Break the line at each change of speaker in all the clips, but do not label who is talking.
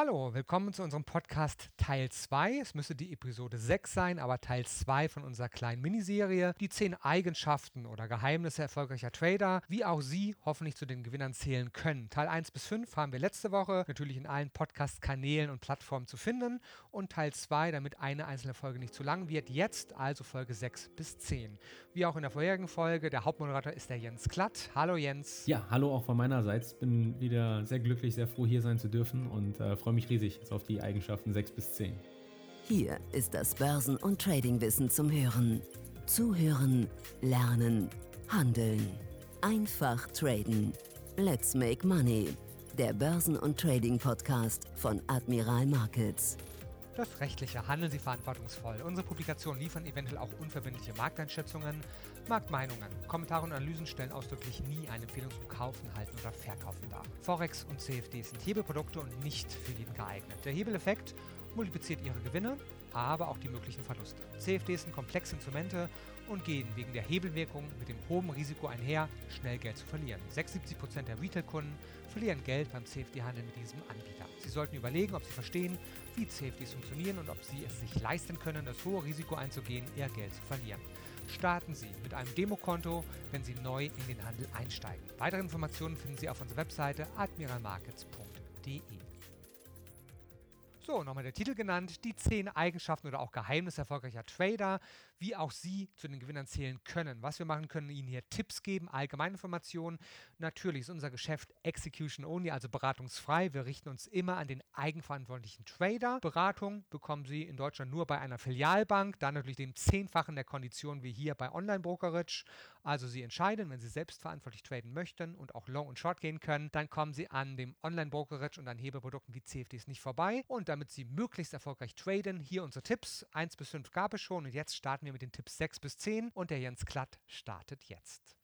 Hallo, willkommen zu unserem Podcast Teil 2. Es müsste die Episode 6 sein, aber Teil 2 von unserer kleinen Miniserie. Die 10 Eigenschaften oder Geheimnisse erfolgreicher Trader, wie auch Sie hoffentlich zu den Gewinnern zählen können. Teil 1 bis 5 haben wir letzte Woche natürlich in allen Podcast-Kanälen und Plattformen zu finden. Und Teil 2, damit eine einzelne Folge nicht zu lang wird, jetzt also Folge 6 bis 10. Wie auch in der vorherigen Folge, der Hauptmoderator ist der Jens Klatt. Hallo Jens.
Ja, hallo auch von meinerseits. Bin wieder sehr glücklich, sehr froh hier sein zu dürfen und äh, freue mich riesig auf die Eigenschaften 6 bis 10.
Hier ist das Börsen- und Tradingwissen zum Hören. Zuhören, lernen, handeln. Einfach traden. Let's make money. Der Börsen- und Trading-Podcast von Admiral Markets.
Das rechtliche Handeln Sie verantwortungsvoll. Unsere Publikationen liefern eventuell auch unverbindliche Markteinschätzungen, Marktmeinungen. Kommentare und Analysen stellen ausdrücklich nie eine Empfehlung zum Kaufen, Halten oder Verkaufen dar. Forex und CFD sind Hebelprodukte und nicht für jeden geeignet. Der Hebeleffekt multipliziert Ihre Gewinne, aber auch die möglichen Verluste. CFDs sind komplexe Instrumente und gehen wegen der Hebelwirkung mit dem hohen Risiko einher, schnell Geld zu verlieren. 76% der Retail-Kunden verlieren Geld beim CFD-Handel mit diesem Anbieter. Sie sollten überlegen, ob Sie verstehen, wie CFDs funktionieren und ob Sie es sich leisten können, das hohe Risiko einzugehen, Ihr Geld zu verlieren. Starten Sie mit einem Demokonto, wenn Sie neu in den Handel einsteigen. Weitere Informationen finden Sie auf unserer Webseite admiralmarkets.de. So, nochmal der Titel genannt, die 10 Eigenschaften oder auch Geheimnisse erfolgreicher Trader, wie auch Sie zu den Gewinnern zählen können. Was wir machen können, Ihnen hier Tipps geben, Allgemeininformationen. Natürlich ist unser Geschäft Execution Only, also beratungsfrei. Wir richten uns immer an den eigenverantwortlichen Trader. Beratung bekommen Sie in Deutschland nur bei einer Filialbank, dann natürlich dem Zehnfachen der Konditionen wie hier bei Online-Brokerage. Also Sie entscheiden, wenn Sie selbstverantwortlich traden möchten und auch Long und Short gehen können, dann kommen Sie an dem Online-Brokerage und an Hebelprodukten wie CFDs nicht vorbei. Und damit Sie möglichst erfolgreich traden, hier unsere Tipps. 1 bis 5 gab es schon und jetzt starten wir mit den Tipps 6 bis 10 und der Jens Klatt startet jetzt.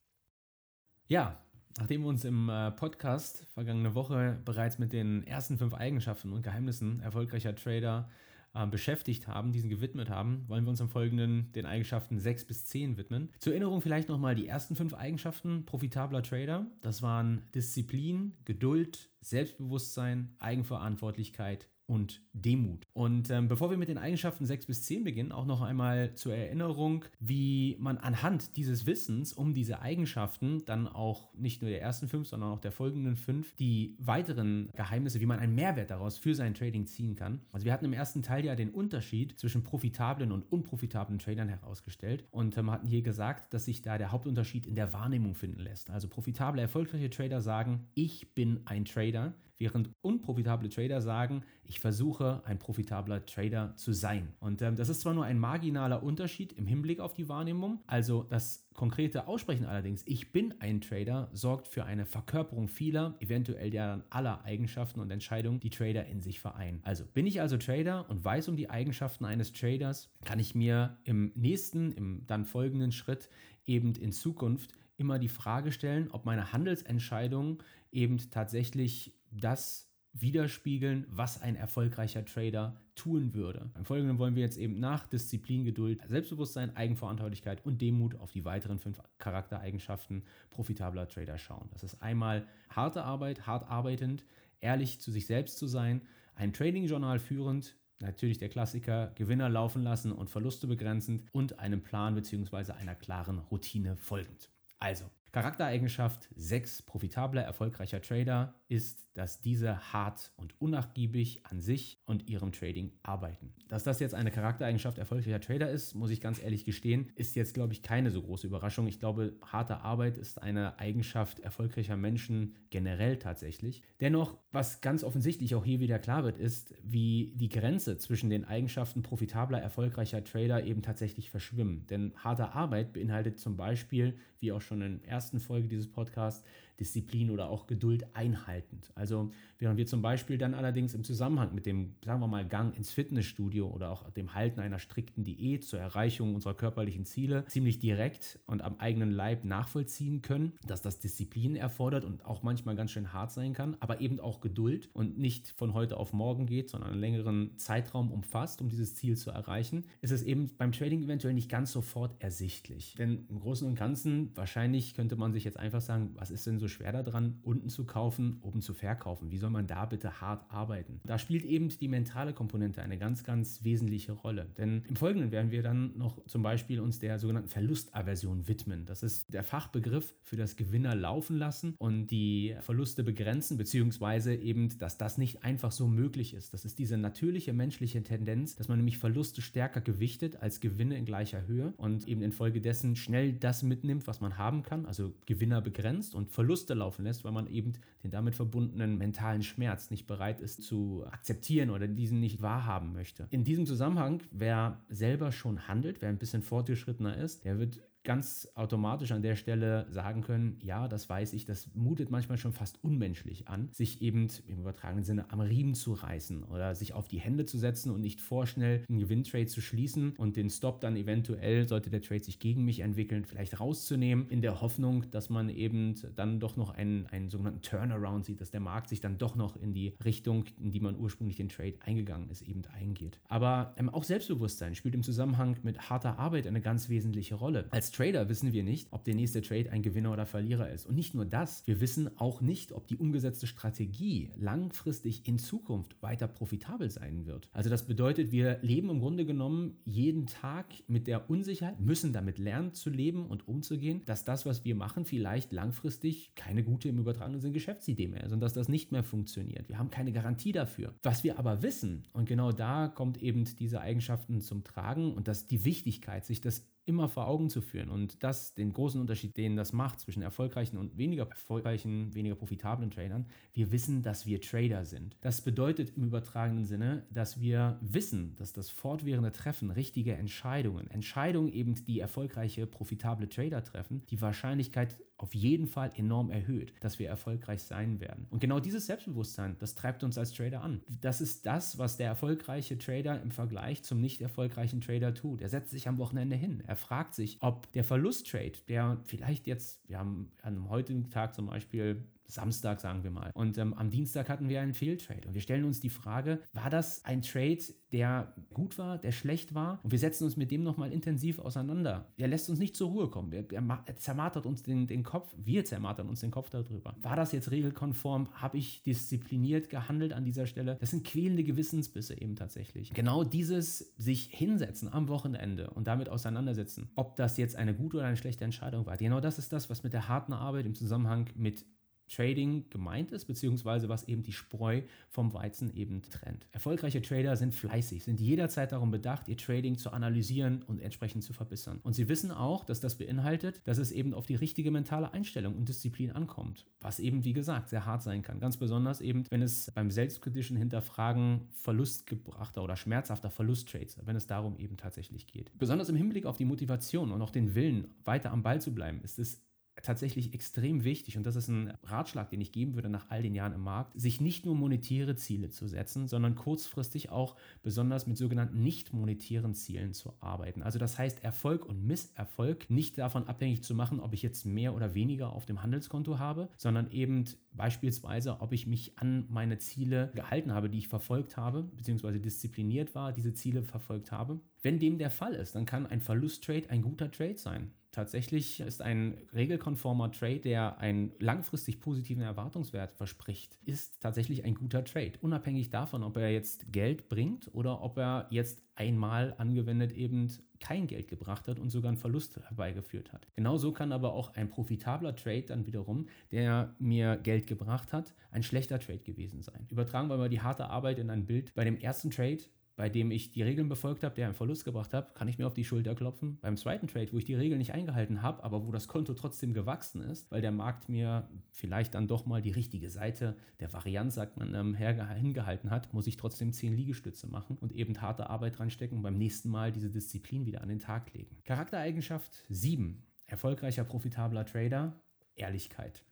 Ja, nachdem wir uns im äh, Podcast vergangene Woche bereits mit den ersten fünf Eigenschaften und Geheimnissen erfolgreicher Trader äh, beschäftigt haben, diesen gewidmet haben, wollen wir uns im Folgenden den Eigenschaften 6 bis 10 widmen. Zur Erinnerung vielleicht nochmal die ersten fünf Eigenschaften profitabler Trader. Das waren Disziplin, Geduld, Selbstbewusstsein, Eigenverantwortlichkeit, und Demut. Und ähm, bevor wir mit den Eigenschaften 6 bis 10 beginnen, auch noch einmal zur Erinnerung, wie man anhand dieses Wissens um diese Eigenschaften dann auch nicht nur der ersten fünf, sondern auch der folgenden fünf, die weiteren Geheimnisse, wie man einen Mehrwert daraus für sein Trading ziehen kann. Also wir hatten im ersten Teil ja den Unterschied zwischen profitablen und unprofitablen Tradern herausgestellt und ähm, hatten hier gesagt, dass sich da der Hauptunterschied in der Wahrnehmung finden lässt. Also profitable, erfolgreiche Trader sagen, ich bin ein Trader, während unprofitable Trader sagen, ich versuche ein profitabler Trader zu sein. Und ähm, das ist zwar nur ein marginaler Unterschied im Hinblick auf die Wahrnehmung, also das konkrete Aussprechen allerdings, ich bin ein Trader, sorgt für eine Verkörperung vieler, eventuell deren aller Eigenschaften und Entscheidungen, die Trader in sich vereinen. Also bin ich also Trader und weiß um die Eigenschaften eines Traders, kann ich mir im nächsten, im dann folgenden Schritt eben in Zukunft immer die Frage stellen, ob meine Handelsentscheidungen eben tatsächlich das widerspiegeln, was ein erfolgreicher Trader tun würde. Im Folgenden wollen wir jetzt eben nach Disziplin, Geduld, Selbstbewusstsein, Eigenverantwortlichkeit und Demut auf die weiteren fünf Charaktereigenschaften profitabler Trader schauen. Das ist einmal harte Arbeit, hart arbeitend, ehrlich zu sich selbst zu sein, ein Trading-Journal führend, Natürlich der Klassiker, Gewinner laufen lassen und Verluste begrenzend und einem Plan bzw. einer klaren Routine folgend. Also, Charaktereigenschaft 6 profitabler, erfolgreicher Trader ist, dass diese hart und unnachgiebig an sich und ihrem Trading arbeiten. Dass das jetzt eine Charaktereigenschaft erfolgreicher Trader ist, muss ich ganz ehrlich gestehen, ist jetzt, glaube ich, keine so große Überraschung. Ich glaube, harte Arbeit ist eine Eigenschaft erfolgreicher Menschen generell tatsächlich. Dennoch, was ganz offensichtlich auch hier wieder klar wird, ist, wie die Grenze zwischen den Eigenschaften profitabler, erfolgreicher Trader eben tatsächlich verschwimmen. Denn harte Arbeit beinhaltet zum Beispiel, wie auch schon im ersten ersten Folge dieses Podcasts, Disziplin oder auch Geduld einhaltend. Also während wir zum Beispiel dann allerdings im Zusammenhang mit dem, sagen wir mal, Gang ins Fitnessstudio oder auch dem Halten einer strikten Diät zur Erreichung unserer körperlichen Ziele ziemlich direkt und am eigenen Leib nachvollziehen können, dass das Disziplin erfordert und auch manchmal ganz schön hart sein kann, aber eben auch Geduld und nicht von heute auf morgen geht, sondern einen längeren Zeitraum umfasst, um dieses Ziel zu erreichen, ist es eben beim Trading eventuell nicht ganz sofort ersichtlich. Denn im Großen und Ganzen wahrscheinlich könnte man sich jetzt einfach sagen, was ist denn so so schwer daran, unten zu kaufen, oben zu verkaufen? Wie soll man da bitte hart arbeiten? Da spielt eben die mentale Komponente eine ganz, ganz wesentliche Rolle. Denn im Folgenden werden wir dann noch zum Beispiel uns der sogenannten Verlustaversion widmen. Das ist der Fachbegriff für das Gewinner laufen lassen und die Verluste begrenzen, beziehungsweise eben, dass das nicht einfach so möglich ist. Das ist diese natürliche menschliche Tendenz, dass man nämlich Verluste stärker gewichtet als Gewinne in gleicher Höhe und eben infolgedessen schnell das mitnimmt, was man haben kann, also Gewinner begrenzt und Verluste laufen lässt, weil man eben den damit verbundenen mentalen Schmerz nicht bereit ist zu akzeptieren oder diesen nicht wahrhaben möchte. In diesem Zusammenhang, wer selber schon handelt, wer ein bisschen fortgeschrittener ist, der wird ganz automatisch an der Stelle sagen können, ja, das weiß ich, das mutet manchmal schon fast unmenschlich an, sich eben im übertragenen Sinne am Riemen zu reißen oder sich auf die Hände zu setzen und nicht vorschnell einen Gewinntrade zu schließen und den Stop dann eventuell, sollte der Trade sich gegen mich entwickeln, vielleicht rauszunehmen, in der Hoffnung, dass man eben dann doch noch einen, einen sogenannten Turnaround sieht, dass der Markt sich dann doch noch in die Richtung, in die man ursprünglich den Trade eingegangen ist, eben eingeht. Aber ähm, auch Selbstbewusstsein spielt im Zusammenhang mit harter Arbeit eine ganz wesentliche Rolle. Als Trader wissen wir nicht, ob der nächste Trade ein Gewinner oder Verlierer ist. Und nicht nur das, wir wissen auch nicht, ob die umgesetzte Strategie langfristig in Zukunft weiter profitabel sein wird. Also das bedeutet, wir leben im Grunde genommen jeden Tag mit der Unsicherheit, müssen damit lernen zu leben und umzugehen, dass das, was wir machen, vielleicht langfristig keine gute im übertragenen Sinn Geschäftsidee mehr ist und dass das nicht mehr funktioniert. Wir haben keine Garantie dafür. Was wir aber wissen, und genau da kommt eben diese Eigenschaften zum Tragen und dass die Wichtigkeit, sich das immer vor Augen zu führen und das, den großen Unterschied, den das macht zwischen erfolgreichen und weniger erfolgreichen, weniger profitablen Tradern, wir wissen, dass wir Trader sind. Das bedeutet im übertragenen Sinne, dass wir wissen, dass das fortwährende Treffen richtiger Entscheidungen, Entscheidungen eben, die erfolgreiche, profitable Trader treffen, die Wahrscheinlichkeit auf jeden Fall enorm erhöht, dass wir erfolgreich sein werden. Und genau dieses Selbstbewusstsein, das treibt uns als Trader an. Das ist das, was der erfolgreiche Trader im Vergleich zum nicht erfolgreichen Trader tut. Er setzt sich am Wochenende hin. Er fragt sich, ob der Verlusttrade, der vielleicht jetzt, wir haben an heutigen Tag zum Beispiel Samstag, sagen wir mal. Und ähm, am Dienstag hatten wir einen Fehltrade. Und wir stellen uns die Frage, war das ein Trade, der gut war, der schlecht war? Und wir setzen uns mit dem nochmal intensiv auseinander. Er lässt uns nicht zur Ruhe kommen. Er, er zermartert uns den, den Kopf. Wir zermartern uns den Kopf darüber. War das jetzt regelkonform? Habe ich diszipliniert gehandelt an dieser Stelle? Das sind quälende Gewissensbisse eben tatsächlich. Genau dieses sich hinsetzen am Wochenende und damit auseinandersetzen, ob das jetzt eine gute oder eine schlechte Entscheidung war. Genau das ist das, was mit der harten Arbeit im Zusammenhang mit Trading gemeint ist, beziehungsweise was eben die Spreu vom Weizen eben trennt. Erfolgreiche Trader sind fleißig, sind jederzeit darum bedacht, ihr Trading zu analysieren und entsprechend zu verbessern. Und sie wissen auch, dass das beinhaltet, dass es eben auf die richtige mentale Einstellung und Disziplin ankommt, was eben, wie gesagt, sehr hart sein kann. Ganz besonders eben, wenn es beim selbstkritischen Hinterfragen verlustgebrachter oder schmerzhafter Verlusttrades, wenn es darum eben tatsächlich geht. Besonders im Hinblick auf die Motivation und auch den Willen, weiter am Ball zu bleiben, ist es tatsächlich extrem wichtig und das ist ein Ratschlag, den ich geben würde nach all den Jahren im Markt, sich nicht nur monetäre Ziele zu setzen, sondern kurzfristig auch besonders mit sogenannten nicht monetären Zielen zu arbeiten. Also das heißt, Erfolg und Misserfolg nicht davon abhängig zu machen, ob ich jetzt mehr oder weniger auf dem Handelskonto habe, sondern eben beispielsweise, ob ich mich an meine Ziele gehalten habe, die ich verfolgt habe, beziehungsweise diszipliniert war, diese Ziele verfolgt habe. Wenn dem der Fall ist, dann kann ein Verlusttrade ein guter Trade sein. Tatsächlich ist ein regelkonformer Trade, der einen langfristig positiven Erwartungswert verspricht, ist tatsächlich ein guter Trade. Unabhängig davon, ob er jetzt Geld bringt oder ob er jetzt einmal angewendet eben kein Geld gebracht hat und sogar einen Verlust herbeigeführt hat. Genauso kann aber auch ein profitabler Trade dann wiederum, der mir Geld gebracht hat, ein schlechter Trade gewesen sein. Übertragen wir mal die harte Arbeit in ein Bild. Bei dem ersten Trade bei dem ich die Regeln befolgt habe, der einen Verlust gebracht hat, kann ich mir auf die Schulter klopfen. Beim zweiten Trade, wo ich die Regeln nicht eingehalten habe, aber wo das Konto trotzdem gewachsen ist, weil der Markt mir vielleicht dann doch mal die richtige Seite der Varianz, sagt man, ähm, hingehalten hat, muss ich trotzdem zehn Liegestütze machen und eben harte Arbeit dran stecken und beim nächsten Mal diese Disziplin wieder an den Tag legen. Charaktereigenschaft 7. Erfolgreicher, profitabler Trader. Ehrlichkeit.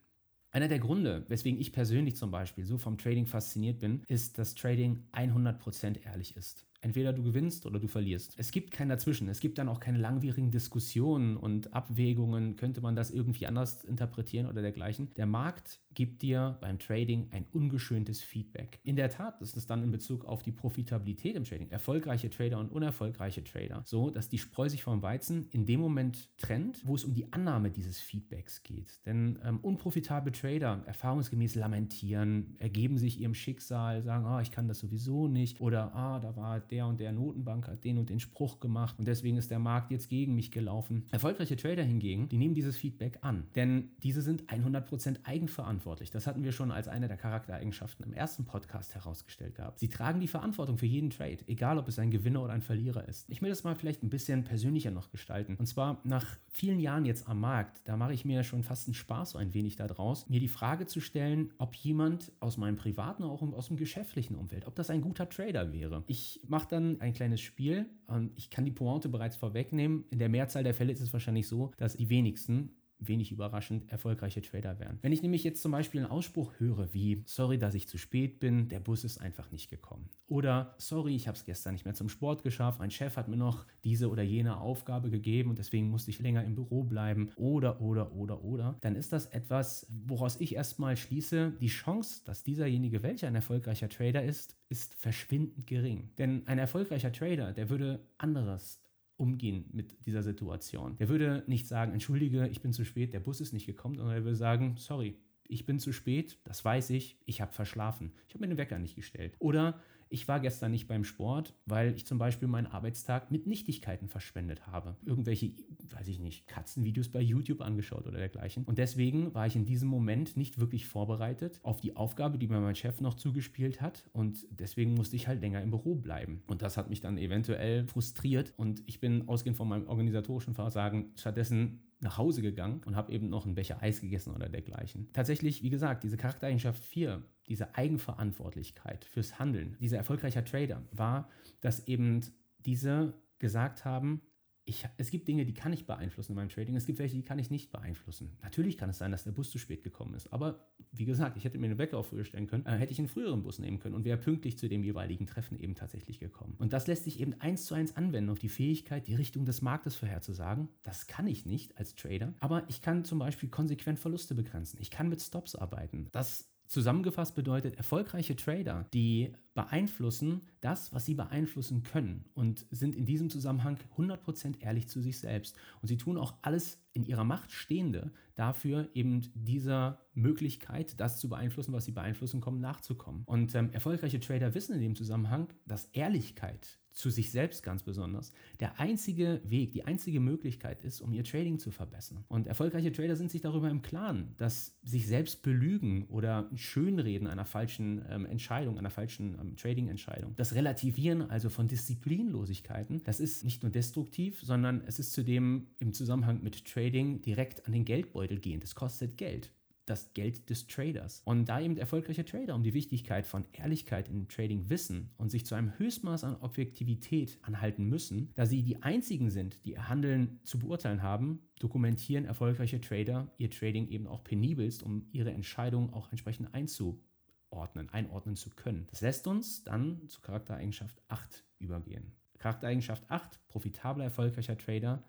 Einer der Gründe, weswegen ich persönlich zum Beispiel so vom Trading fasziniert bin, ist, dass Trading 100% ehrlich ist. Entweder du gewinnst oder du verlierst. Es gibt kein Dazwischen. Es gibt dann auch keine langwierigen Diskussionen und Abwägungen. Könnte man das irgendwie anders interpretieren oder dergleichen? Der Markt gibt dir beim Trading ein ungeschöntes Feedback. In der Tat ist es dann in Bezug auf die Profitabilität im Trading, erfolgreiche Trader und unerfolgreiche Trader, so dass die Spreu sich vom Weizen in dem Moment trennt, wo es um die Annahme dieses Feedbacks geht. Denn ähm, unprofitable Trader erfahrungsgemäß lamentieren, ergeben sich ihrem Schicksal, sagen, ah, ich kann das sowieso nicht oder ah, da war der und der Notenbank, hat den und den Spruch gemacht und deswegen ist der Markt jetzt gegen mich gelaufen. Erfolgreiche Trader hingegen, die nehmen dieses Feedback an, denn diese sind 100% eigenverantwortlich verantwortlich. Das hatten wir schon als eine der Charaktereigenschaften im ersten Podcast herausgestellt gehabt. Sie tragen die Verantwortung für jeden Trade, egal ob es ein Gewinner oder ein Verlierer ist. Ich will das mal vielleicht ein bisschen persönlicher noch gestalten. Und zwar nach vielen Jahren jetzt am Markt, da mache ich mir schon fast einen Spaß so ein wenig daraus, mir die Frage zu stellen, ob jemand aus meinem privaten auch aus dem geschäftlichen Umfeld, ob das ein guter Trader wäre. Ich mache dann ein kleines Spiel und ich kann die Pointe bereits vorwegnehmen. In der Mehrzahl der Fälle ist es wahrscheinlich so, dass die wenigsten wenig überraschend erfolgreiche Trader werden. Wenn ich nämlich jetzt zum Beispiel einen Ausspruch höre wie, sorry, dass ich zu spät bin, der Bus ist einfach nicht gekommen. Oder, sorry, ich habe es gestern nicht mehr zum Sport geschafft, mein Chef hat mir noch diese oder jene Aufgabe gegeben und deswegen musste ich länger im Büro bleiben. Oder, oder, oder, oder. Dann ist das etwas, woraus ich erstmal schließe, die Chance, dass dieserjenige, welcher ein erfolgreicher Trader ist, ist verschwindend gering. Denn ein erfolgreicher Trader, der würde anderes umgehen mit dieser Situation. Der würde nicht sagen, entschuldige, ich bin zu spät, der Bus ist nicht gekommen, sondern er würde sagen, sorry, ich bin zu spät, das weiß ich, ich habe verschlafen. Ich habe mir den Wecker nicht gestellt. Oder ich war gestern nicht beim Sport, weil ich zum Beispiel meinen Arbeitstag mit Nichtigkeiten verschwendet habe. Irgendwelche, weiß ich nicht, Katzenvideos bei YouTube angeschaut oder dergleichen. Und deswegen war ich in diesem Moment nicht wirklich vorbereitet auf die Aufgabe, die mir mein Chef noch zugespielt hat. Und deswegen musste ich halt länger im Büro bleiben. Und das hat mich dann eventuell frustriert. Und ich bin ausgehend von meinem organisatorischen Versagen stattdessen nach Hause gegangen und habe eben noch einen Becher Eis gegessen oder dergleichen. Tatsächlich, wie gesagt, diese Charaktereigenschaft 4, diese Eigenverantwortlichkeit fürs Handeln, dieser erfolgreicher Trader, war, dass eben diese gesagt haben, ich, es gibt Dinge, die kann ich beeinflussen in meinem Trading, es gibt welche, die kann ich nicht beeinflussen. Natürlich kann es sein, dass der Bus zu spät gekommen ist, aber wie gesagt, ich hätte mir einen Wecker auch früher stellen können, äh, hätte ich einen früheren Bus nehmen können und wäre pünktlich zu dem jeweiligen Treffen eben tatsächlich gekommen. Und das lässt sich eben eins zu eins anwenden auf die Fähigkeit, die Richtung des Marktes vorherzusagen. Das kann ich nicht als Trader, aber ich kann zum Beispiel konsequent Verluste begrenzen. Ich kann mit Stops arbeiten. Das Zusammengefasst bedeutet, erfolgreiche Trader, die beeinflussen das, was sie beeinflussen können und sind in diesem Zusammenhang 100% ehrlich zu sich selbst. Und sie tun auch alles in ihrer Macht Stehende dafür, eben dieser Möglichkeit, das zu beeinflussen, was sie beeinflussen kommen, nachzukommen. Und ähm, erfolgreiche Trader wissen in dem Zusammenhang, dass Ehrlichkeit zu sich selbst ganz besonders, der einzige Weg, die einzige Möglichkeit ist, um ihr Trading zu verbessern. Und erfolgreiche Trader sind sich darüber im Klaren, dass sich selbst belügen oder Schönreden einer falschen ähm, Entscheidung, einer falschen ähm, Trading-Entscheidung, das Relativieren also von Disziplinlosigkeiten, das ist nicht nur destruktiv, sondern es ist zudem im Zusammenhang mit Trading direkt an den Geldbeutel gehend. Es kostet Geld das Geld des Traders. Und da eben erfolgreiche Trader um die Wichtigkeit von Ehrlichkeit im Trading wissen und sich zu einem Höchstmaß an Objektivität anhalten müssen, da sie die einzigen sind, die ihr Handeln zu beurteilen haben, dokumentieren erfolgreiche Trader ihr Trading eben auch penibelst, um ihre Entscheidungen auch entsprechend einzuordnen, einordnen zu können. Das lässt uns dann zu Charaktereigenschaft 8 übergehen. Charaktereigenschaft 8, profitabler, erfolgreicher Trader,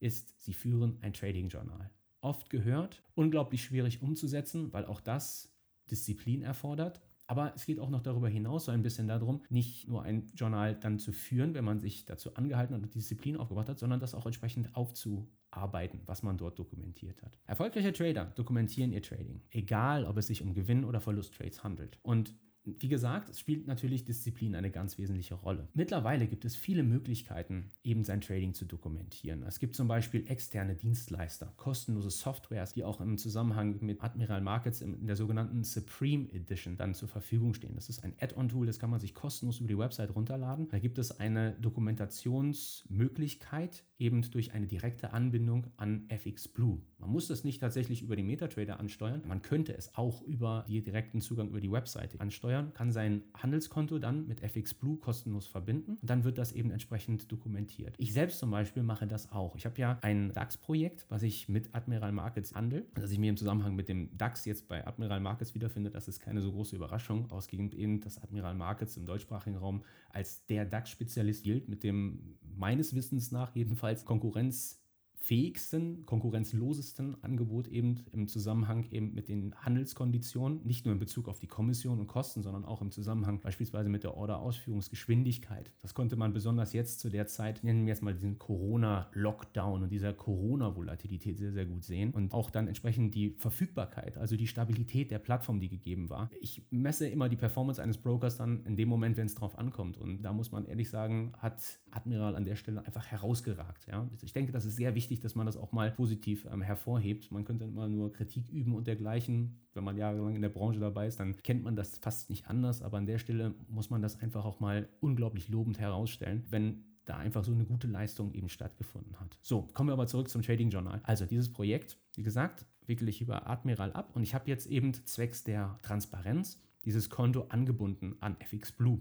ist, sie führen ein Trading-Journal oft gehört, unglaublich schwierig umzusetzen, weil auch das Disziplin erfordert. Aber es geht auch noch darüber hinaus so ein bisschen darum, nicht nur ein Journal dann zu führen, wenn man sich dazu angehalten und Disziplin aufgebracht hat, sondern das auch entsprechend aufzuarbeiten, was man dort dokumentiert hat. Erfolgreiche Trader dokumentieren ihr Trading, egal ob es sich um Gewinn- oder Verlusttrades handelt. Und wie gesagt, es spielt natürlich Disziplin eine ganz wesentliche Rolle. Mittlerweile gibt es viele Möglichkeiten, eben sein Trading zu dokumentieren. Es gibt zum Beispiel externe Dienstleister, kostenlose Softwares, die auch im Zusammenhang mit Admiral Markets in der sogenannten Supreme Edition dann zur Verfügung stehen. Das ist ein Add-on-Tool, das kann man sich kostenlos über die Website runterladen. Da gibt es eine Dokumentationsmöglichkeit, eben durch eine direkte Anbindung an FX Blue. Man muss das nicht tatsächlich über den MetaTrader ansteuern. Man könnte es auch über den direkten Zugang über die Webseite ansteuern, kann sein Handelskonto dann mit FX Blue kostenlos verbinden und dann wird das eben entsprechend dokumentiert. Ich selbst zum Beispiel mache das auch. Ich habe ja ein DAX-Projekt, was ich mit Admiral Markets handle, dass ich mir im Zusammenhang mit dem DAX jetzt bei Admiral Markets wiederfinde, das ist keine so große Überraschung, ausgehend eben, dass Admiral Markets im deutschsprachigen Raum als der DAX-Spezialist gilt, mit dem meines Wissens nach jedenfalls Konkurrenz fähigsten, konkurrenzlosesten Angebot eben im Zusammenhang eben mit den Handelskonditionen, nicht nur in Bezug auf die Kommission und Kosten, sondern auch im Zusammenhang beispielsweise mit der Order-Ausführungsgeschwindigkeit. Das konnte man besonders jetzt zu der Zeit, nennen wir jetzt mal diesen Corona-Lockdown und dieser Corona-Volatilität sehr, sehr gut sehen und auch dann entsprechend die Verfügbarkeit, also die Stabilität der Plattform, die gegeben war. Ich messe immer die Performance eines Brokers dann in dem Moment, wenn es drauf ankommt und da muss man ehrlich sagen, hat Admiral an der Stelle einfach herausgeragt. Ja? Ich denke, das ist sehr wichtig, dass man das auch mal positiv ähm, hervorhebt. Man könnte immer nur Kritik üben und dergleichen. Wenn man jahrelang in der Branche dabei ist, dann kennt man das fast nicht anders. Aber an der Stelle muss man das einfach auch mal unglaublich lobend herausstellen, wenn da einfach so eine gute Leistung eben stattgefunden hat. So, kommen wir aber zurück zum Trading Journal. Also dieses Projekt, wie gesagt, wickele ich über Admiral ab und ich habe jetzt eben zwecks der Transparenz dieses Konto angebunden an FX Blue.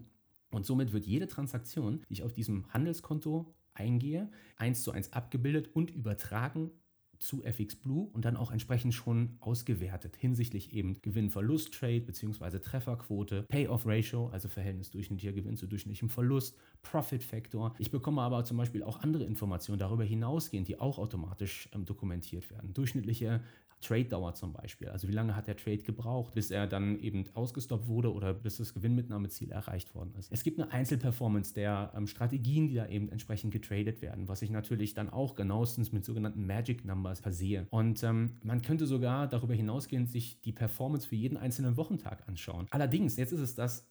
Und somit wird jede Transaktion, die ich auf diesem Handelskonto eingehe, eins zu eins abgebildet und übertragen zu FX Blue und dann auch entsprechend schon ausgewertet hinsichtlich eben Gewinn-Verlust-Trade bzw. Trefferquote, Payoff-Ratio, also Verhältnis durchschnittlicher Gewinn zu durchschnittlichem Verlust, Profit-Factor. Ich bekomme aber zum Beispiel auch andere Informationen darüber hinausgehend, die auch automatisch ähm, dokumentiert werden. Durchschnittliche Trade-Dauer zum Beispiel. Also wie lange hat der Trade gebraucht, bis er dann eben ausgestoppt wurde oder bis das Gewinnmitnahmeziel erreicht worden ist. Es gibt eine Einzelperformance der ähm, Strategien, die da eben entsprechend getradet werden, was ich natürlich dann auch genauestens mit sogenannten Magic Numbers versehe. Und ähm, man könnte sogar darüber hinausgehend sich die Performance für jeden einzelnen Wochentag anschauen. Allerdings, jetzt ist es das,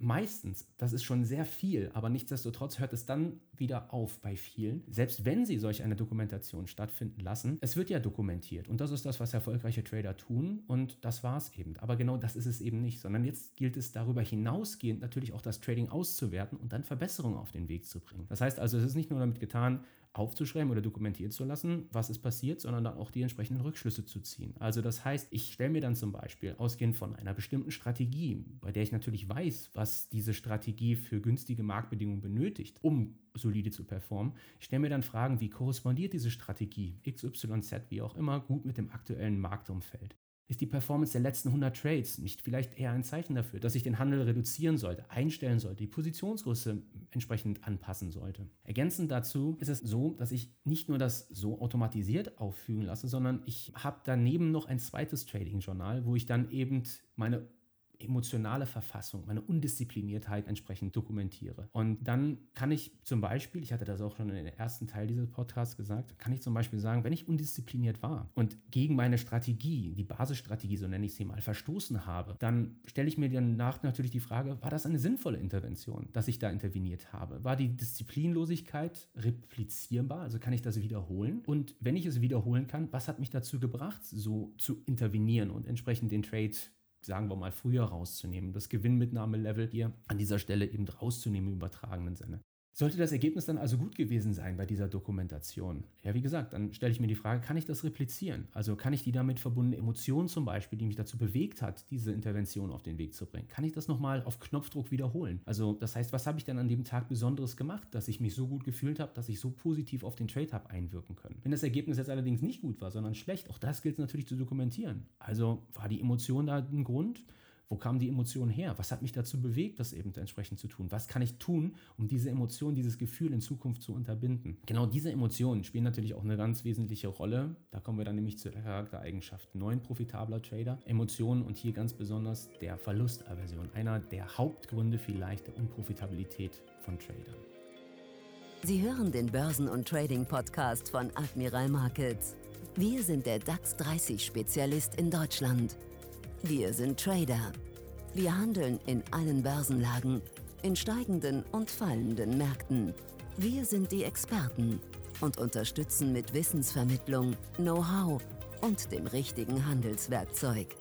Meistens, das ist schon sehr viel, aber nichtsdestotrotz hört es dann wieder auf bei vielen. Selbst wenn sie solch eine Dokumentation stattfinden lassen, es wird ja dokumentiert und das ist das, was erfolgreiche Trader tun und das war es eben. Aber genau das ist es eben nicht, sondern jetzt gilt es darüber hinausgehend natürlich auch das Trading auszuwerten und dann Verbesserungen auf den Weg zu bringen. Das heißt also, es ist nicht nur damit getan, aufzuschreiben oder dokumentieren zu lassen, was ist passiert, sondern dann auch die entsprechenden Rückschlüsse zu ziehen. Also das heißt, ich stelle mir dann zum Beispiel ausgehend von einer bestimmten Strategie, bei der ich natürlich weiß, was diese Strategie für günstige Marktbedingungen benötigt, um solide zu performen, ich stelle mir dann Fragen, wie korrespondiert diese Strategie XYZ, wie auch immer, gut mit dem aktuellen Marktumfeld. Ist die Performance der letzten 100 Trades nicht vielleicht eher ein Zeichen dafür, dass ich den Handel reduzieren sollte, einstellen sollte, die Positionsgröße entsprechend anpassen sollte? Ergänzend dazu ist es so, dass ich nicht nur das so automatisiert auffügen lasse, sondern ich habe daneben noch ein zweites Trading-Journal, wo ich dann eben meine emotionale Verfassung, meine Undiszipliniertheit entsprechend dokumentiere. Und dann kann ich zum Beispiel, ich hatte das auch schon in den ersten Teil dieses Podcasts gesagt, kann ich zum Beispiel sagen, wenn ich undiszipliniert war und gegen meine Strategie, die Basisstrategie, so nenne ich sie mal, verstoßen habe, dann stelle ich mir danach natürlich die Frage, war das eine sinnvolle Intervention, dass ich da interveniert habe? War die Disziplinlosigkeit replizierbar? Also kann ich das wiederholen? Und wenn ich es wiederholen kann, was hat mich dazu gebracht, so zu intervenieren und entsprechend den Trade sagen wir mal, früher rauszunehmen, das Gewinnmitnahmelevel hier an dieser Stelle eben rauszunehmen im übertragenen Sinne. Sollte das Ergebnis dann also gut gewesen sein bei dieser Dokumentation? Ja, wie gesagt, dann stelle ich mir die Frage, kann ich das replizieren? Also kann ich die damit verbundene Emotion zum Beispiel, die mich dazu bewegt hat, diese Intervention auf den Weg zu bringen, kann ich das nochmal auf Knopfdruck wiederholen? Also das heißt, was habe ich denn an dem Tag Besonderes gemacht, dass ich mich so gut gefühlt habe, dass ich so positiv auf den Trade habe einwirken können? Wenn das Ergebnis jetzt allerdings nicht gut war, sondern schlecht, auch das gilt es natürlich zu dokumentieren. Also war die Emotion da ein Grund? Wo kam die Emotion her? Was hat mich dazu bewegt, das eben entsprechend zu tun? Was kann ich tun, um diese Emotion, dieses Gefühl in Zukunft zu unterbinden? Genau diese Emotionen spielen natürlich auch eine ganz wesentliche Rolle. Da kommen wir dann nämlich zur Charaktereigenschaft 9 profitabler Trader. Emotionen und hier ganz besonders der Verlustaversion. Einer der Hauptgründe vielleicht der Unprofitabilität von Tradern.
Sie hören den Börsen- und Trading-Podcast von Admiral Markets. Wir sind der DAX 30 Spezialist in Deutschland. Wir sind Trader. Wir handeln in allen Börsenlagen, in steigenden und fallenden Märkten. Wir sind die Experten und unterstützen mit Wissensvermittlung, Know-how und dem richtigen Handelswerkzeug.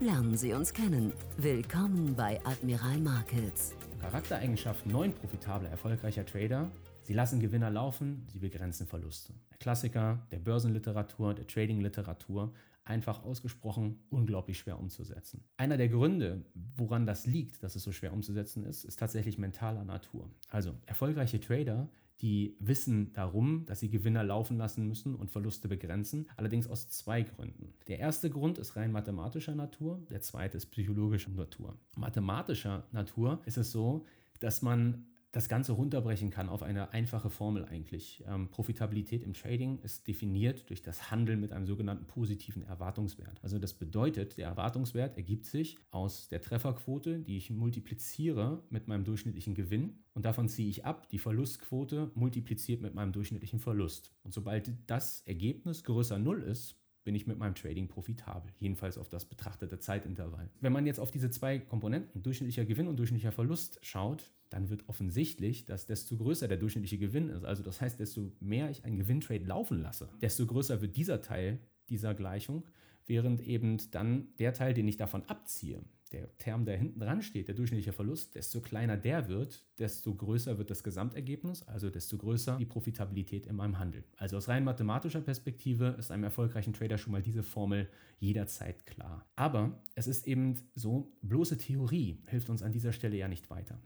Lernen Sie uns kennen. Willkommen bei Admiral Markets.
Charaktereigenschaft 9 profitabler, erfolgreicher Trader. Sie lassen Gewinner laufen, sie begrenzen Verluste. Der Klassiker der Börsenliteratur, der Trading-Literatur, einfach ausgesprochen unglaublich schwer umzusetzen. Einer der Gründe, woran das liegt, dass es so schwer umzusetzen ist, ist tatsächlich mentaler Natur. Also erfolgreiche Trader, die wissen darum, dass sie Gewinner laufen lassen müssen und Verluste begrenzen, allerdings aus zwei Gründen. Der erste Grund ist rein mathematischer Natur, der zweite ist psychologischer Natur. Mathematischer Natur ist es so, dass man das Ganze runterbrechen kann auf eine einfache Formel eigentlich. Ähm, Profitabilität im Trading ist definiert durch das Handeln mit einem sogenannten positiven Erwartungswert. Also das bedeutet, der Erwartungswert ergibt sich aus der Trefferquote, die ich multipliziere mit meinem durchschnittlichen Gewinn und davon ziehe ich ab die Verlustquote multipliziert mit meinem durchschnittlichen Verlust. Und sobald das Ergebnis größer 0 ist, bin ich mit meinem Trading profitabel, jedenfalls auf das betrachtete Zeitintervall. Wenn man jetzt auf diese zwei Komponenten, durchschnittlicher Gewinn und durchschnittlicher Verlust, schaut, dann wird offensichtlich, dass desto größer der durchschnittliche Gewinn ist, also das heißt, desto mehr ich einen Gewinntrade laufen lasse, desto größer wird dieser Teil dieser Gleichung, während eben dann der Teil, den ich davon abziehe, der Term, der hinten dran steht, der durchschnittliche Verlust, desto kleiner der wird, desto größer wird das Gesamtergebnis, also desto größer die Profitabilität in meinem Handel. Also aus rein mathematischer Perspektive ist einem erfolgreichen Trader schon mal diese Formel jederzeit klar. Aber es ist eben so, bloße Theorie hilft uns an dieser Stelle ja nicht weiter.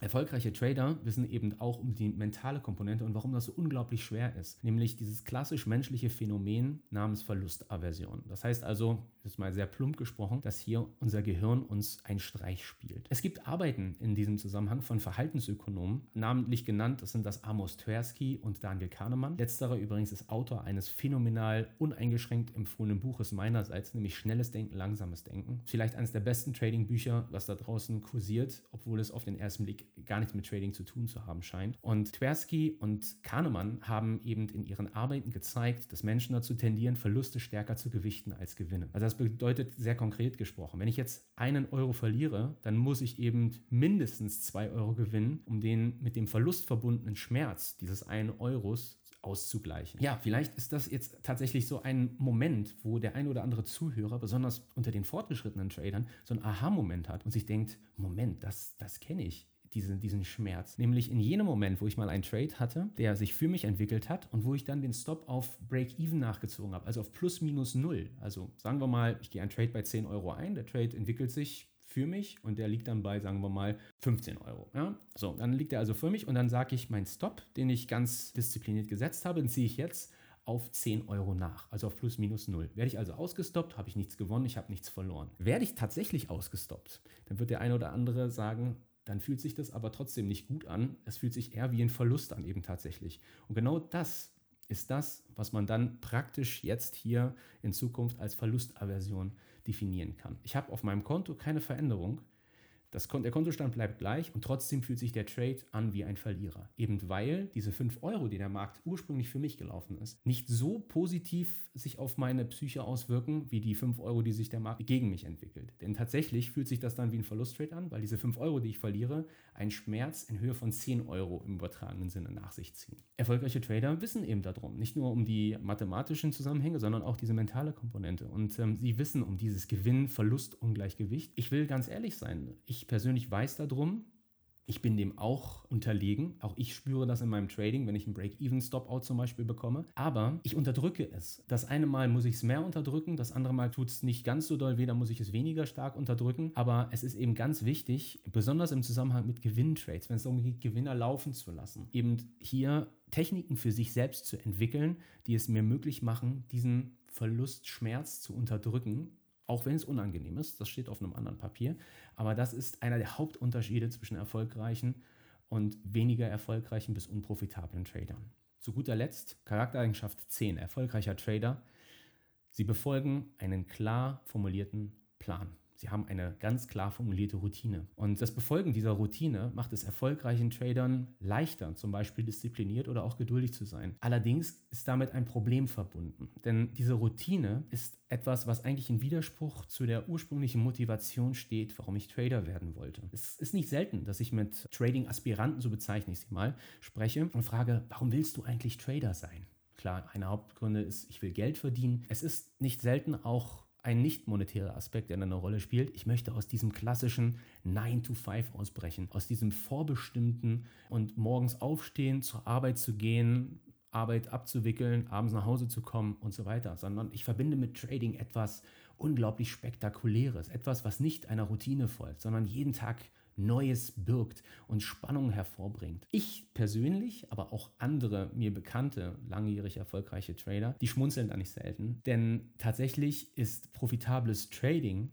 Erfolgreiche Trader wissen eben auch um die mentale Komponente und warum das so unglaublich schwer ist, nämlich dieses klassisch menschliche Phänomen namens Verlustaversion. Das heißt also, ist mal sehr plump gesprochen, dass hier unser Gehirn uns einen Streich spielt. Es gibt Arbeiten in diesem Zusammenhang von Verhaltensökonomen, namentlich genannt, das sind das Amos Tversky und Daniel Kahnemann. Letzterer übrigens ist Autor eines phänomenal uneingeschränkt empfohlenen Buches meinerseits, nämlich Schnelles Denken, Langsames Denken. Vielleicht eines der besten Trading-Bücher, was da draußen kursiert, obwohl es auf den ersten Blick gar nichts mit Trading zu tun zu haben scheint. Und Tversky und Kahnemann haben eben in ihren Arbeiten gezeigt, dass Menschen dazu tendieren, Verluste stärker zu gewichten als Gewinne. Also das bedeutet sehr konkret gesprochen, wenn ich jetzt einen Euro verliere, dann muss ich eben mindestens zwei Euro gewinnen, um den mit dem Verlust verbundenen Schmerz dieses einen Euros auszugleichen. Ja, vielleicht ist das jetzt tatsächlich so ein Moment, wo der ein oder andere Zuhörer, besonders unter den fortgeschrittenen Tradern, so ein Aha-Moment hat und sich denkt, Moment, das, das kenne ich diesen, diesen Schmerz. Nämlich in jenem Moment, wo ich mal einen Trade hatte, der sich für mich entwickelt hat und wo ich dann den Stop auf Break-Even nachgezogen habe, also auf plus minus null. Also sagen wir mal, ich gehe einen Trade bei 10 Euro ein, der Trade entwickelt sich für mich und der liegt dann bei, sagen wir mal, 15 Euro. Ja? So, dann liegt er also für mich und dann sage ich, mein Stop, den ich ganz diszipliniert gesetzt habe, den ziehe ich jetzt auf 10 Euro nach, also auf plus minus null. Werde ich also ausgestoppt, habe ich nichts gewonnen, ich habe nichts verloren. Werde ich tatsächlich ausgestoppt, dann wird der eine oder andere sagen, dann fühlt sich das aber trotzdem nicht gut an. Es fühlt sich eher wie ein Verlust an, eben tatsächlich. Und genau das ist das, was man dann praktisch jetzt hier in Zukunft als Verlustaversion definieren kann. Ich habe auf meinem Konto keine Veränderung, das, der Kontostand bleibt gleich und trotzdem fühlt sich der Trade an wie ein Verlierer. Eben weil diese 5 Euro, die der Markt ursprünglich für mich gelaufen ist, nicht so positiv sich auf meine Psyche auswirken, wie die 5 Euro, die sich der Markt gegen mich entwickelt. Denn tatsächlich fühlt sich das dann wie ein Verlusttrade an, weil diese 5 Euro, die ich verliere, einen Schmerz in Höhe von 10 Euro im übertragenen Sinne nach sich ziehen. Erfolgreiche Trader wissen eben darum, nicht nur um die mathematischen Zusammenhänge, sondern auch diese mentale Komponente. Und ähm, sie wissen um dieses Gewinn-Verlust-Ungleichgewicht. Ich will ganz ehrlich sein, ich persönlich weiß darum. Ich bin dem auch unterlegen. Auch ich spüre das in meinem Trading, wenn ich einen Break-Even-Stop-Out zum Beispiel bekomme. Aber ich unterdrücke es. Das eine Mal muss ich es mehr unterdrücken, das andere Mal tut es nicht ganz so doll weh, da muss ich es weniger stark unterdrücken. Aber es ist eben ganz wichtig, besonders im Zusammenhang mit Gewinntrades, wenn es darum geht, Gewinner laufen zu lassen, eben hier Techniken für sich selbst zu entwickeln, die es mir möglich machen, diesen Verlustschmerz zu unterdrücken auch wenn es unangenehm ist, das steht auf einem anderen Papier. Aber das ist einer der Hauptunterschiede zwischen erfolgreichen und weniger erfolgreichen bis unprofitablen Tradern. Zu guter Letzt Charaktereigenschaft 10 erfolgreicher Trader. Sie befolgen einen klar formulierten Plan. Sie haben eine ganz klar formulierte Routine. Und das Befolgen dieser Routine macht es erfolgreichen Tradern leichter, zum Beispiel diszipliniert oder auch geduldig zu sein. Allerdings ist damit ein Problem verbunden. Denn diese Routine ist etwas, was eigentlich in Widerspruch zu der ursprünglichen Motivation steht, warum ich Trader werden wollte. Es ist nicht selten, dass ich mit Trading-Aspiranten, so bezeichne ich sie mal, spreche und frage, warum willst du eigentlich Trader sein? Klar, eine Hauptgründe ist, ich will Geld verdienen. Es ist nicht selten auch ein nicht monetärer Aspekt, der eine Rolle spielt. Ich möchte aus diesem klassischen 9 to 5 ausbrechen, aus diesem vorbestimmten und morgens aufstehen, zur Arbeit zu gehen, Arbeit abzuwickeln, abends nach Hause zu kommen und so weiter, sondern ich verbinde mit Trading etwas unglaublich Spektakuläres, etwas, was nicht einer Routine folgt, sondern jeden Tag Neues birgt und Spannung hervorbringt. Ich persönlich, aber auch andere mir bekannte, langjährig erfolgreiche Trader, die schmunzeln da nicht selten, denn tatsächlich ist profitables Trading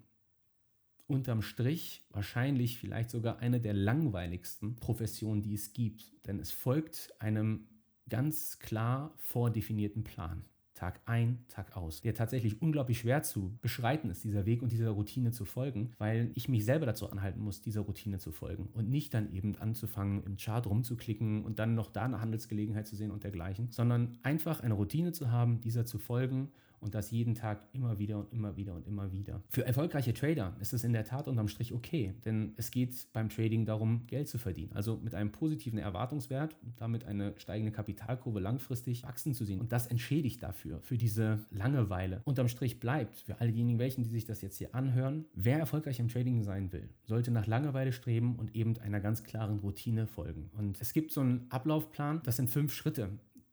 unterm Strich wahrscheinlich vielleicht sogar eine der langweiligsten Professionen, die es gibt. Denn es folgt einem ganz klar vordefinierten Plan. Tag ein, Tag aus. Der tatsächlich unglaublich schwer zu beschreiten ist, dieser Weg und dieser Routine zu folgen, weil ich mich selber dazu anhalten muss, dieser Routine zu folgen und nicht dann eben anzufangen, im Chart rumzuklicken und dann noch da eine Handelsgelegenheit zu sehen und dergleichen, sondern einfach eine Routine zu haben, dieser zu folgen und das jeden Tag immer wieder und immer wieder und immer wieder. Für erfolgreiche Trader ist es in der Tat unterm Strich okay, denn es geht beim Trading darum, Geld zu verdienen. Also mit einem positiven Erwartungswert und damit eine steigende Kapitalkurve langfristig wachsen zu sehen. Und das entschädigt dafür, für diese Langeweile. Unterm Strich bleibt für all diejenigen, welchen, die sich das jetzt hier anhören, wer erfolgreich im Trading sein will, sollte nach Langeweile streben und eben einer ganz klaren Routine folgen. Und es gibt so einen Ablaufplan, das sind fünf Schritte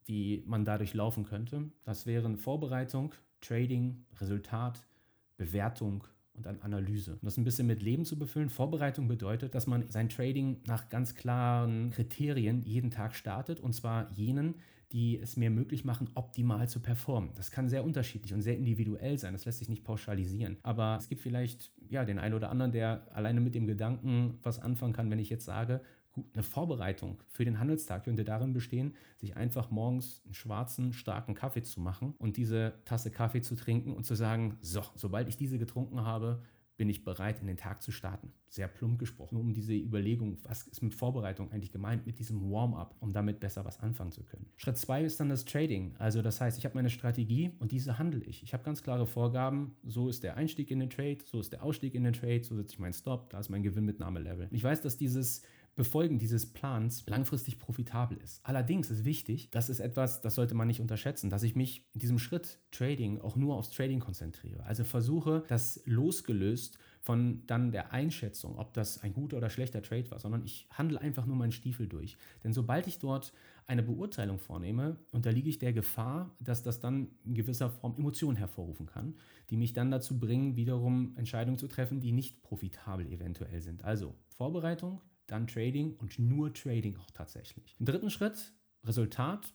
die man dadurch laufen könnte. Das wären Vorbereitung, Trading, Resultat, Bewertung und dann Analyse. Und das ein bisschen mit Leben zu befüllen. Vorbereitung bedeutet, dass man sein Trading nach ganz klaren Kriterien jeden Tag startet und zwar jenen, die es mir möglich machen, optimal zu performen. Das kann sehr unterschiedlich und sehr individuell sein. Das lässt sich nicht pauschalisieren. Aber es gibt vielleicht ja den einen oder anderen, der alleine mit dem Gedanken was anfangen kann, wenn ich jetzt sage, eine Vorbereitung für den Handelstag könnte darin bestehen, sich einfach morgens einen schwarzen, starken Kaffee zu machen und diese Tasse Kaffee zu trinken und zu sagen, so, sobald ich diese getrunken habe, bin ich bereit, in den Tag zu starten. Sehr plump gesprochen, nur um diese Überlegung, was ist mit Vorbereitung eigentlich gemeint, mit diesem Warm-up, um damit besser was anfangen zu können. Schritt zwei ist dann das Trading. Also das heißt, ich habe meine Strategie und diese handle ich. Ich habe ganz klare Vorgaben, so ist der Einstieg in den Trade, so ist der Ausstieg in den Trade, so setze ich meinen Stop, da ist mein Gewinnmitnahmelevel. Ich weiß, dass dieses Befolgen dieses Plans langfristig profitabel ist. Allerdings ist wichtig, das ist etwas, das sollte man nicht unterschätzen, dass ich mich in diesem Schritt Trading auch nur aufs Trading konzentriere. Also versuche, das losgelöst von dann der Einschätzung, ob das ein guter oder schlechter Trade war, sondern ich handle einfach nur meinen Stiefel durch. Denn sobald ich dort eine Beurteilung vornehme, unterliege ich der Gefahr, dass das dann in gewisser Form Emotionen hervorrufen kann, die mich dann dazu bringen, wiederum Entscheidungen zu treffen, die nicht profitabel eventuell sind. Also Vorbereitung, dann Trading und nur Trading auch tatsächlich. Im dritten Schritt, Resultat,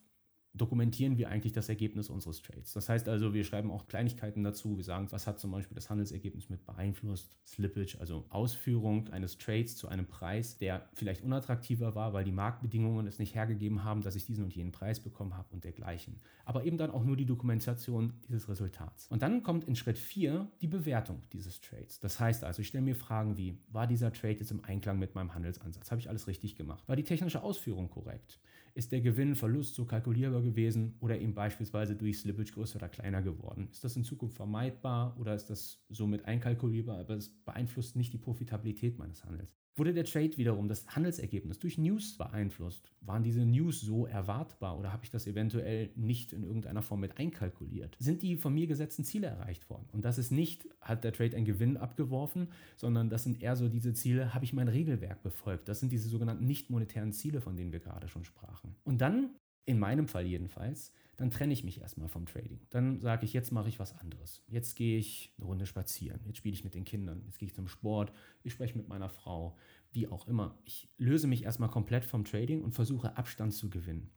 dokumentieren wir eigentlich das Ergebnis unseres Trades. Das heißt also, wir schreiben auch Kleinigkeiten dazu. Wir sagen, was hat zum Beispiel das Handelsergebnis mit beeinflusst, Slippage, also Ausführung eines Trades zu einem Preis, der vielleicht unattraktiver war, weil die Marktbedingungen es nicht hergegeben haben, dass ich diesen und jenen Preis bekommen habe und dergleichen. Aber eben dann auch nur die Dokumentation dieses Resultats. Und dann kommt in Schritt 4 die Bewertung dieses Trades. Das heißt also, ich stelle mir Fragen wie, war dieser Trade jetzt im Einklang mit meinem Handelsansatz? Habe ich alles richtig gemacht? War die technische Ausführung korrekt? Ist der Gewinn, Verlust so kalkulierbar gewesen oder eben beispielsweise durch Slippage größer oder kleiner geworden? Ist das in Zukunft vermeidbar oder ist das somit einkalkulierbar, aber es beeinflusst nicht die Profitabilität meines Handels? Wurde der Trade wiederum, das Handelsergebnis, durch News beeinflusst? Waren diese News so erwartbar oder habe ich das eventuell nicht in irgendeiner Form mit einkalkuliert? Sind die von mir gesetzten Ziele erreicht worden? Und das ist nicht, hat der Trade einen Gewinn abgeworfen, sondern das sind eher so diese Ziele, habe ich mein Regelwerk befolgt? Das sind diese sogenannten nicht monetären Ziele, von denen wir gerade schon sprachen. Und dann, in meinem Fall jedenfalls, dann trenne ich mich erstmal vom Trading. Dann sage ich, jetzt mache ich was anderes. Jetzt gehe ich eine Runde spazieren. Jetzt spiele ich mit den Kindern. Jetzt gehe ich zum Sport. Ich spreche mit meiner Frau. Wie auch immer. Ich löse mich erstmal komplett vom Trading und versuche Abstand zu gewinnen.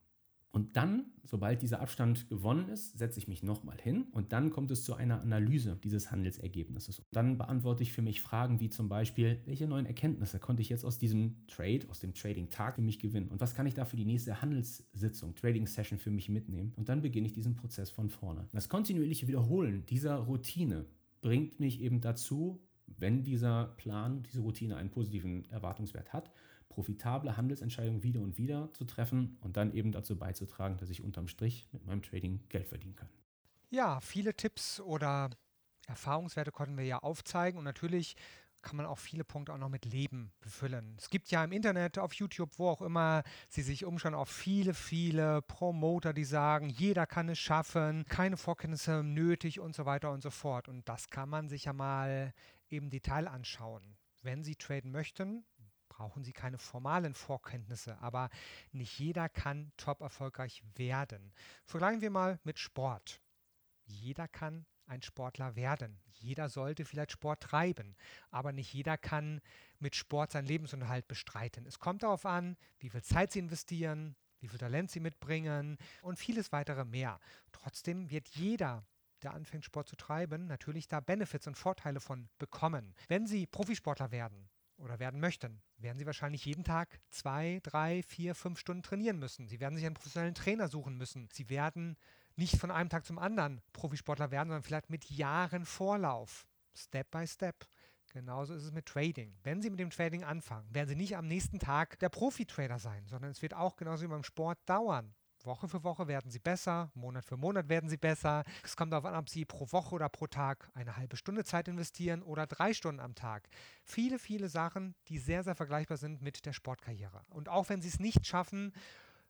Und dann, sobald dieser Abstand gewonnen ist, setze ich mich nochmal hin und dann kommt es zu einer Analyse dieses Handelsergebnisses. Und dann beantworte ich für mich Fragen wie zum Beispiel, welche neuen Erkenntnisse konnte ich jetzt aus diesem Trade, aus dem Trading-Tag für mich gewinnen und was kann ich da für die nächste Handelssitzung, Trading-Session für mich mitnehmen. Und dann beginne ich diesen Prozess von vorne. Das kontinuierliche Wiederholen dieser Routine bringt mich eben dazu, wenn dieser Plan, diese Routine einen positiven Erwartungswert hat, profitable Handelsentscheidungen wieder und wieder zu treffen und dann eben dazu beizutragen, dass ich unterm Strich mit meinem Trading Geld verdienen kann.
Ja, viele Tipps oder Erfahrungswerte konnten wir ja aufzeigen und natürlich kann man auch viele Punkte auch noch mit Leben befüllen. Es gibt ja im Internet, auf YouTube, wo auch immer Sie sich umschauen, auch viele, viele Promoter, die sagen, jeder kann es schaffen, keine Vorkenntnisse nötig und so weiter und so fort. Und das kann man sich ja mal im Detail anschauen. Wenn Sie traden möchten, brauchen Sie keine formalen Vorkenntnisse, aber nicht jeder kann top erfolgreich werden. Vergleichen wir mal mit Sport. Jeder kann ein Sportler werden. Jeder sollte vielleicht Sport treiben, aber nicht jeder kann mit Sport seinen Lebensunterhalt bestreiten. Es kommt darauf an, wie viel Zeit Sie investieren, wie viel Talent Sie mitbringen und vieles weitere mehr. Trotzdem wird jeder der anfängt Sport zu treiben, natürlich da Benefits und Vorteile von bekommen. Wenn Sie Profisportler werden oder werden möchten, werden Sie wahrscheinlich jeden Tag zwei, drei, vier, fünf Stunden trainieren müssen. Sie werden sich einen professionellen Trainer suchen müssen. Sie werden nicht von einem Tag zum anderen Profisportler werden, sondern vielleicht mit Jahren Vorlauf. Step by Step. Genauso ist es mit Trading. Wenn Sie mit dem Trading anfangen, werden Sie nicht am nächsten Tag der Profi-Trader sein, sondern es wird auch genauso wie beim Sport dauern. Woche für Woche werden sie besser, Monat für Monat werden sie besser. Es kommt darauf an, ob sie pro Woche oder pro Tag eine halbe Stunde Zeit investieren oder drei Stunden am Tag. Viele, viele Sachen, die sehr, sehr vergleichbar sind mit der Sportkarriere. Und auch wenn sie es nicht schaffen,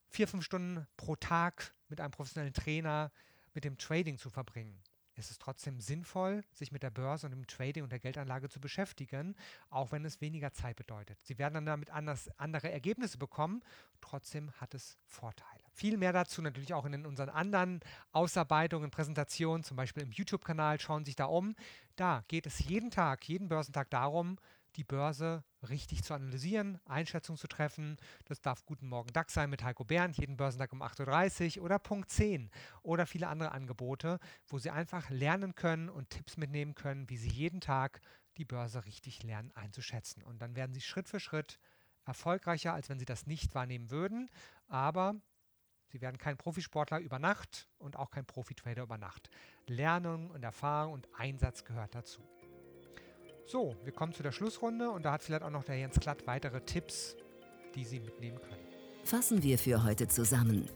vier, fünf Stunden pro Tag mit einem professionellen Trainer mit dem Trading zu verbringen, ist es trotzdem sinnvoll, sich mit der Börse und dem Trading und der Geldanlage zu beschäftigen, auch wenn es weniger Zeit bedeutet. Sie werden dann damit anders, andere Ergebnisse bekommen, trotzdem hat es Vorteile. Viel mehr dazu natürlich auch in unseren anderen Ausarbeitungen, Präsentationen, zum Beispiel im YouTube-Kanal, schauen Sie sich da um. Da geht es jeden Tag, jeden Börsentag darum, die Börse richtig zu analysieren, Einschätzungen zu treffen. Das darf Guten Morgen DAX sein mit Heiko Bernd, jeden Börsentag um 8.30 Uhr oder Punkt 10 oder viele andere Angebote, wo Sie einfach lernen können und Tipps mitnehmen können, wie Sie jeden Tag die Börse richtig lernen einzuschätzen. Und dann werden Sie Schritt für Schritt erfolgreicher, als wenn Sie das nicht wahrnehmen würden. Aber Sie werden kein Profisportler über Nacht und auch kein Profitrader über Nacht. Lernen und Erfahrung und Einsatz gehört dazu. So, wir kommen zu der Schlussrunde und da hat vielleicht auch noch der Jens Klatt weitere Tipps, die Sie mitnehmen können.
Fassen wir für heute zusammen.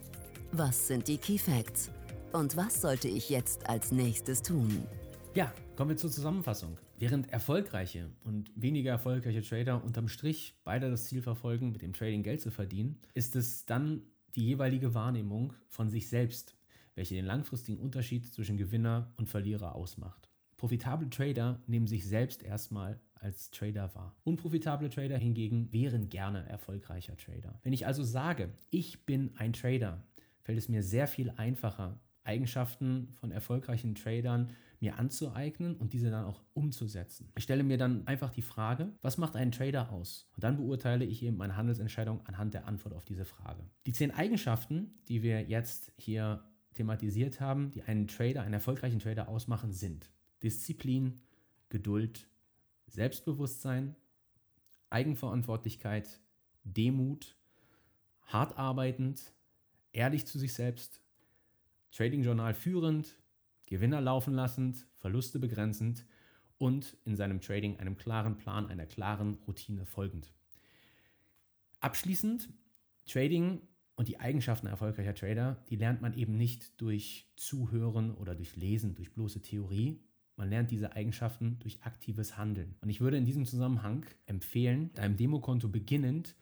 Was sind die Key Facts? Und was sollte ich jetzt als nächstes tun?
Ja, kommen wir zur Zusammenfassung. Während erfolgreiche und weniger erfolgreiche Trader unterm Strich beide das Ziel verfolgen, mit dem Trading Geld zu verdienen, ist es dann die jeweilige Wahrnehmung von sich selbst, welche den langfristigen Unterschied zwischen Gewinner und Verlierer ausmacht. Profitable Trader nehmen sich selbst erstmal als Trader wahr. Unprofitable Trader hingegen wären gerne erfolgreicher Trader. Wenn ich also sage, ich bin ein Trader, fällt es mir sehr viel einfacher, Eigenschaften von erfolgreichen Tradern mir anzueignen und diese dann auch umzusetzen. Ich stelle mir dann einfach die Frage, was macht einen Trader aus? Und dann beurteile ich eben meine Handelsentscheidung anhand der Antwort auf diese Frage. Die zehn Eigenschaften, die wir jetzt hier thematisiert haben, die einen Trader, einen erfolgreichen Trader ausmachen, sind Disziplin, Geduld, Selbstbewusstsein, Eigenverantwortlichkeit, Demut, hart arbeitend, ehrlich zu sich selbst, Trading-Journal führend, Gewinner laufen lassend, Verluste begrenzend und in seinem Trading einem klaren Plan, einer klaren Routine folgend. Abschließend, Trading und die Eigenschaften erfolgreicher Trader, die lernt man eben nicht durch Zuhören oder durch Lesen, durch bloße Theorie, man lernt diese Eigenschaften durch aktives Handeln. Und ich würde in diesem Zusammenhang empfehlen, deinem Demokonto beginnend,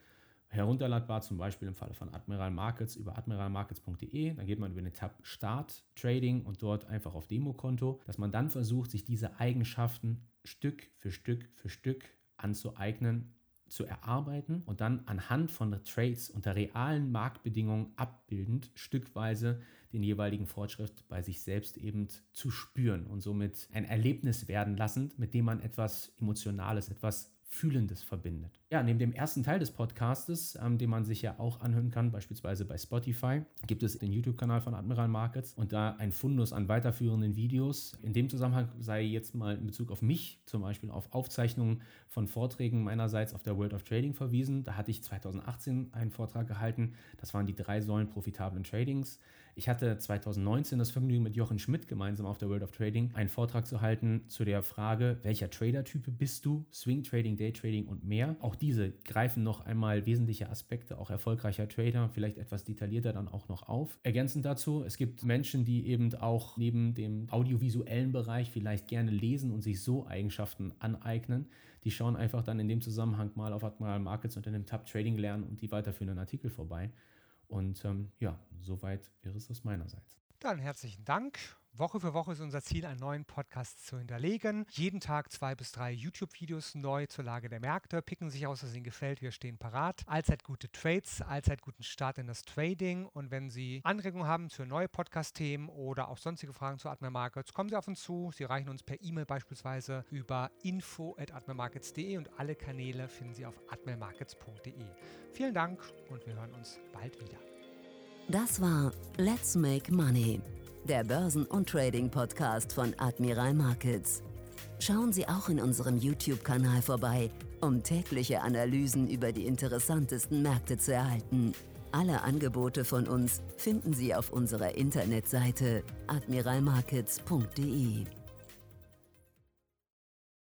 herunterladbar zum Beispiel im Falle von Admiral Markets über admiralmarkets.de, dann geht man über den Tab Start Trading und dort einfach auf Demokonto, dass man dann versucht, sich diese Eigenschaften Stück für Stück für Stück anzueignen, zu erarbeiten und dann anhand von Trades unter realen Marktbedingungen abbildend stückweise den jeweiligen Fortschritt bei sich selbst eben zu spüren und somit ein Erlebnis werden lassend, mit dem man etwas Emotionales, etwas Fühlendes verbindet. Ja, neben dem ersten Teil des Podcastes, ähm, den man sich ja auch anhören kann, beispielsweise bei Spotify, gibt es den YouTube-Kanal von Admiral Markets und da ein Fundus an weiterführenden Videos. In dem Zusammenhang sei jetzt mal in Bezug auf mich zum Beispiel auf Aufzeichnungen von Vorträgen meinerseits auf der World of Trading verwiesen. Da hatte ich 2018 einen Vortrag gehalten. Das waren die drei Säulen profitablen Tradings. Ich hatte 2019 das Vergnügen mit Jochen Schmidt gemeinsam auf der World of Trading einen Vortrag zu halten zu der Frage, welcher Trader-Type bist du? Swing Trading, Day Trading und mehr. Auch diese greifen noch einmal wesentliche Aspekte auch erfolgreicher Trader, vielleicht etwas detaillierter dann auch noch auf. Ergänzend dazu, es gibt Menschen, die eben auch neben dem audiovisuellen Bereich vielleicht gerne lesen und sich so Eigenschaften aneignen. Die schauen einfach dann in dem Zusammenhang mal auf Admiral Markets unter dem Tab Trading lernen und die weiterführenden Artikel vorbei. Und ähm, ja, soweit wäre es das meinerseits.
Dann herzlichen Dank. Woche für Woche ist unser Ziel, einen neuen Podcast zu hinterlegen. Jeden Tag zwei bis drei YouTube-Videos neu zur Lage der Märkte. Picken sich aus, was Ihnen gefällt. Wir stehen parat. Allzeit gute Trades, allzeit guten Start in das Trading. Und wenn Sie Anregungen haben für neue Podcast-Themen oder auch sonstige Fragen zu Admiral Markets, kommen Sie auf uns zu. Sie reichen uns per E-Mail beispielsweise über info.admiralmarkets.de und alle Kanäle finden Sie auf admiralmarkets.de. Vielen Dank und wir hören uns bald wieder.
Das war Let's Make Money der Börsen- und Trading-Podcast von Admiral Markets. Schauen Sie auch in unserem YouTube-Kanal vorbei, um tägliche Analysen über die interessantesten Märkte zu erhalten. Alle Angebote von uns finden Sie auf unserer Internetseite admiralmarkets.de.